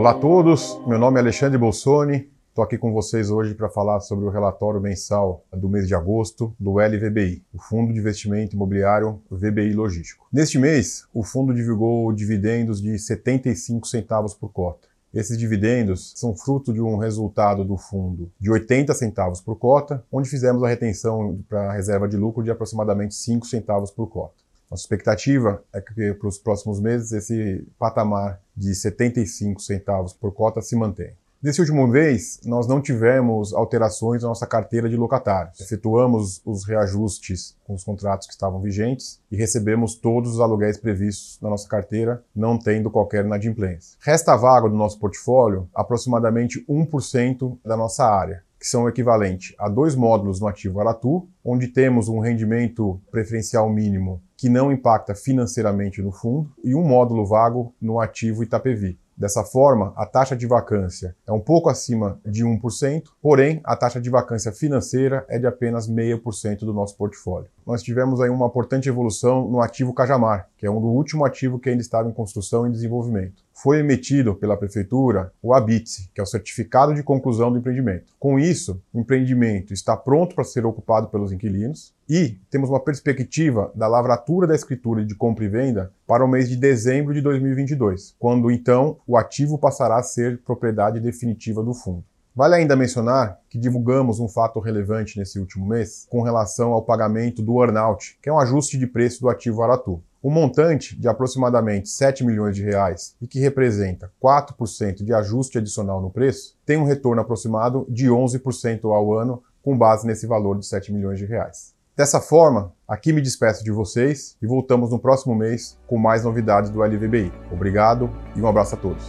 Olá a todos, meu nome é Alexandre Bolsoni, estou aqui com vocês hoje para falar sobre o relatório mensal do mês de agosto do LVBI, o Fundo de Investimento Imobiliário VBI Logístico. Neste mês, o fundo divulgou dividendos de 75 centavos por cota. Esses dividendos são fruto de um resultado do fundo de 80 centavos por cota, onde fizemos a retenção para a reserva de lucro de aproximadamente 5 centavos por cota. Nossa expectativa é que para os próximos meses esse patamar de 75 centavos por cota se mantenha. Nesse último mês, nós não tivemos alterações na nossa carteira de locatários. Efetuamos os reajustes com os contratos que estavam vigentes e recebemos todos os aluguéis previstos na nossa carteira, não tendo qualquer inadimplência. Resta vaga do nosso portfólio aproximadamente 1% da nossa área que são equivalentes a dois módulos no ativo Aratu, onde temos um rendimento preferencial mínimo que não impacta financeiramente no fundo, e um módulo vago no ativo Itapevi. Dessa forma, a taxa de vacância é um pouco acima de 1%, porém a taxa de vacância financeira é de apenas 0,5% do nosso portfólio. Nós tivemos aí uma importante evolução no ativo Cajamar, que é um do último ativo que ainda estava em construção e desenvolvimento. Foi emitido pela prefeitura o ABITSE, que é o certificado de conclusão do empreendimento. Com isso, o empreendimento está pronto para ser ocupado pelos inquilinos e temos uma perspectiva da lavratura da escritura de compra e venda para o mês de dezembro de 2022, quando então o ativo passará a ser propriedade definitiva do fundo. Vale ainda mencionar que divulgamos um fato relevante nesse último mês com relação ao pagamento do earnout, que é um ajuste de preço do ativo Aratu. O montante de aproximadamente 7 milhões de reais e que representa 4% de ajuste adicional no preço, tem um retorno aproximado de 11% ao ano com base nesse valor de 7 milhões de reais. Dessa forma, aqui me despeço de vocês e voltamos no próximo mês com mais novidades do LVBI. Obrigado e um abraço a todos.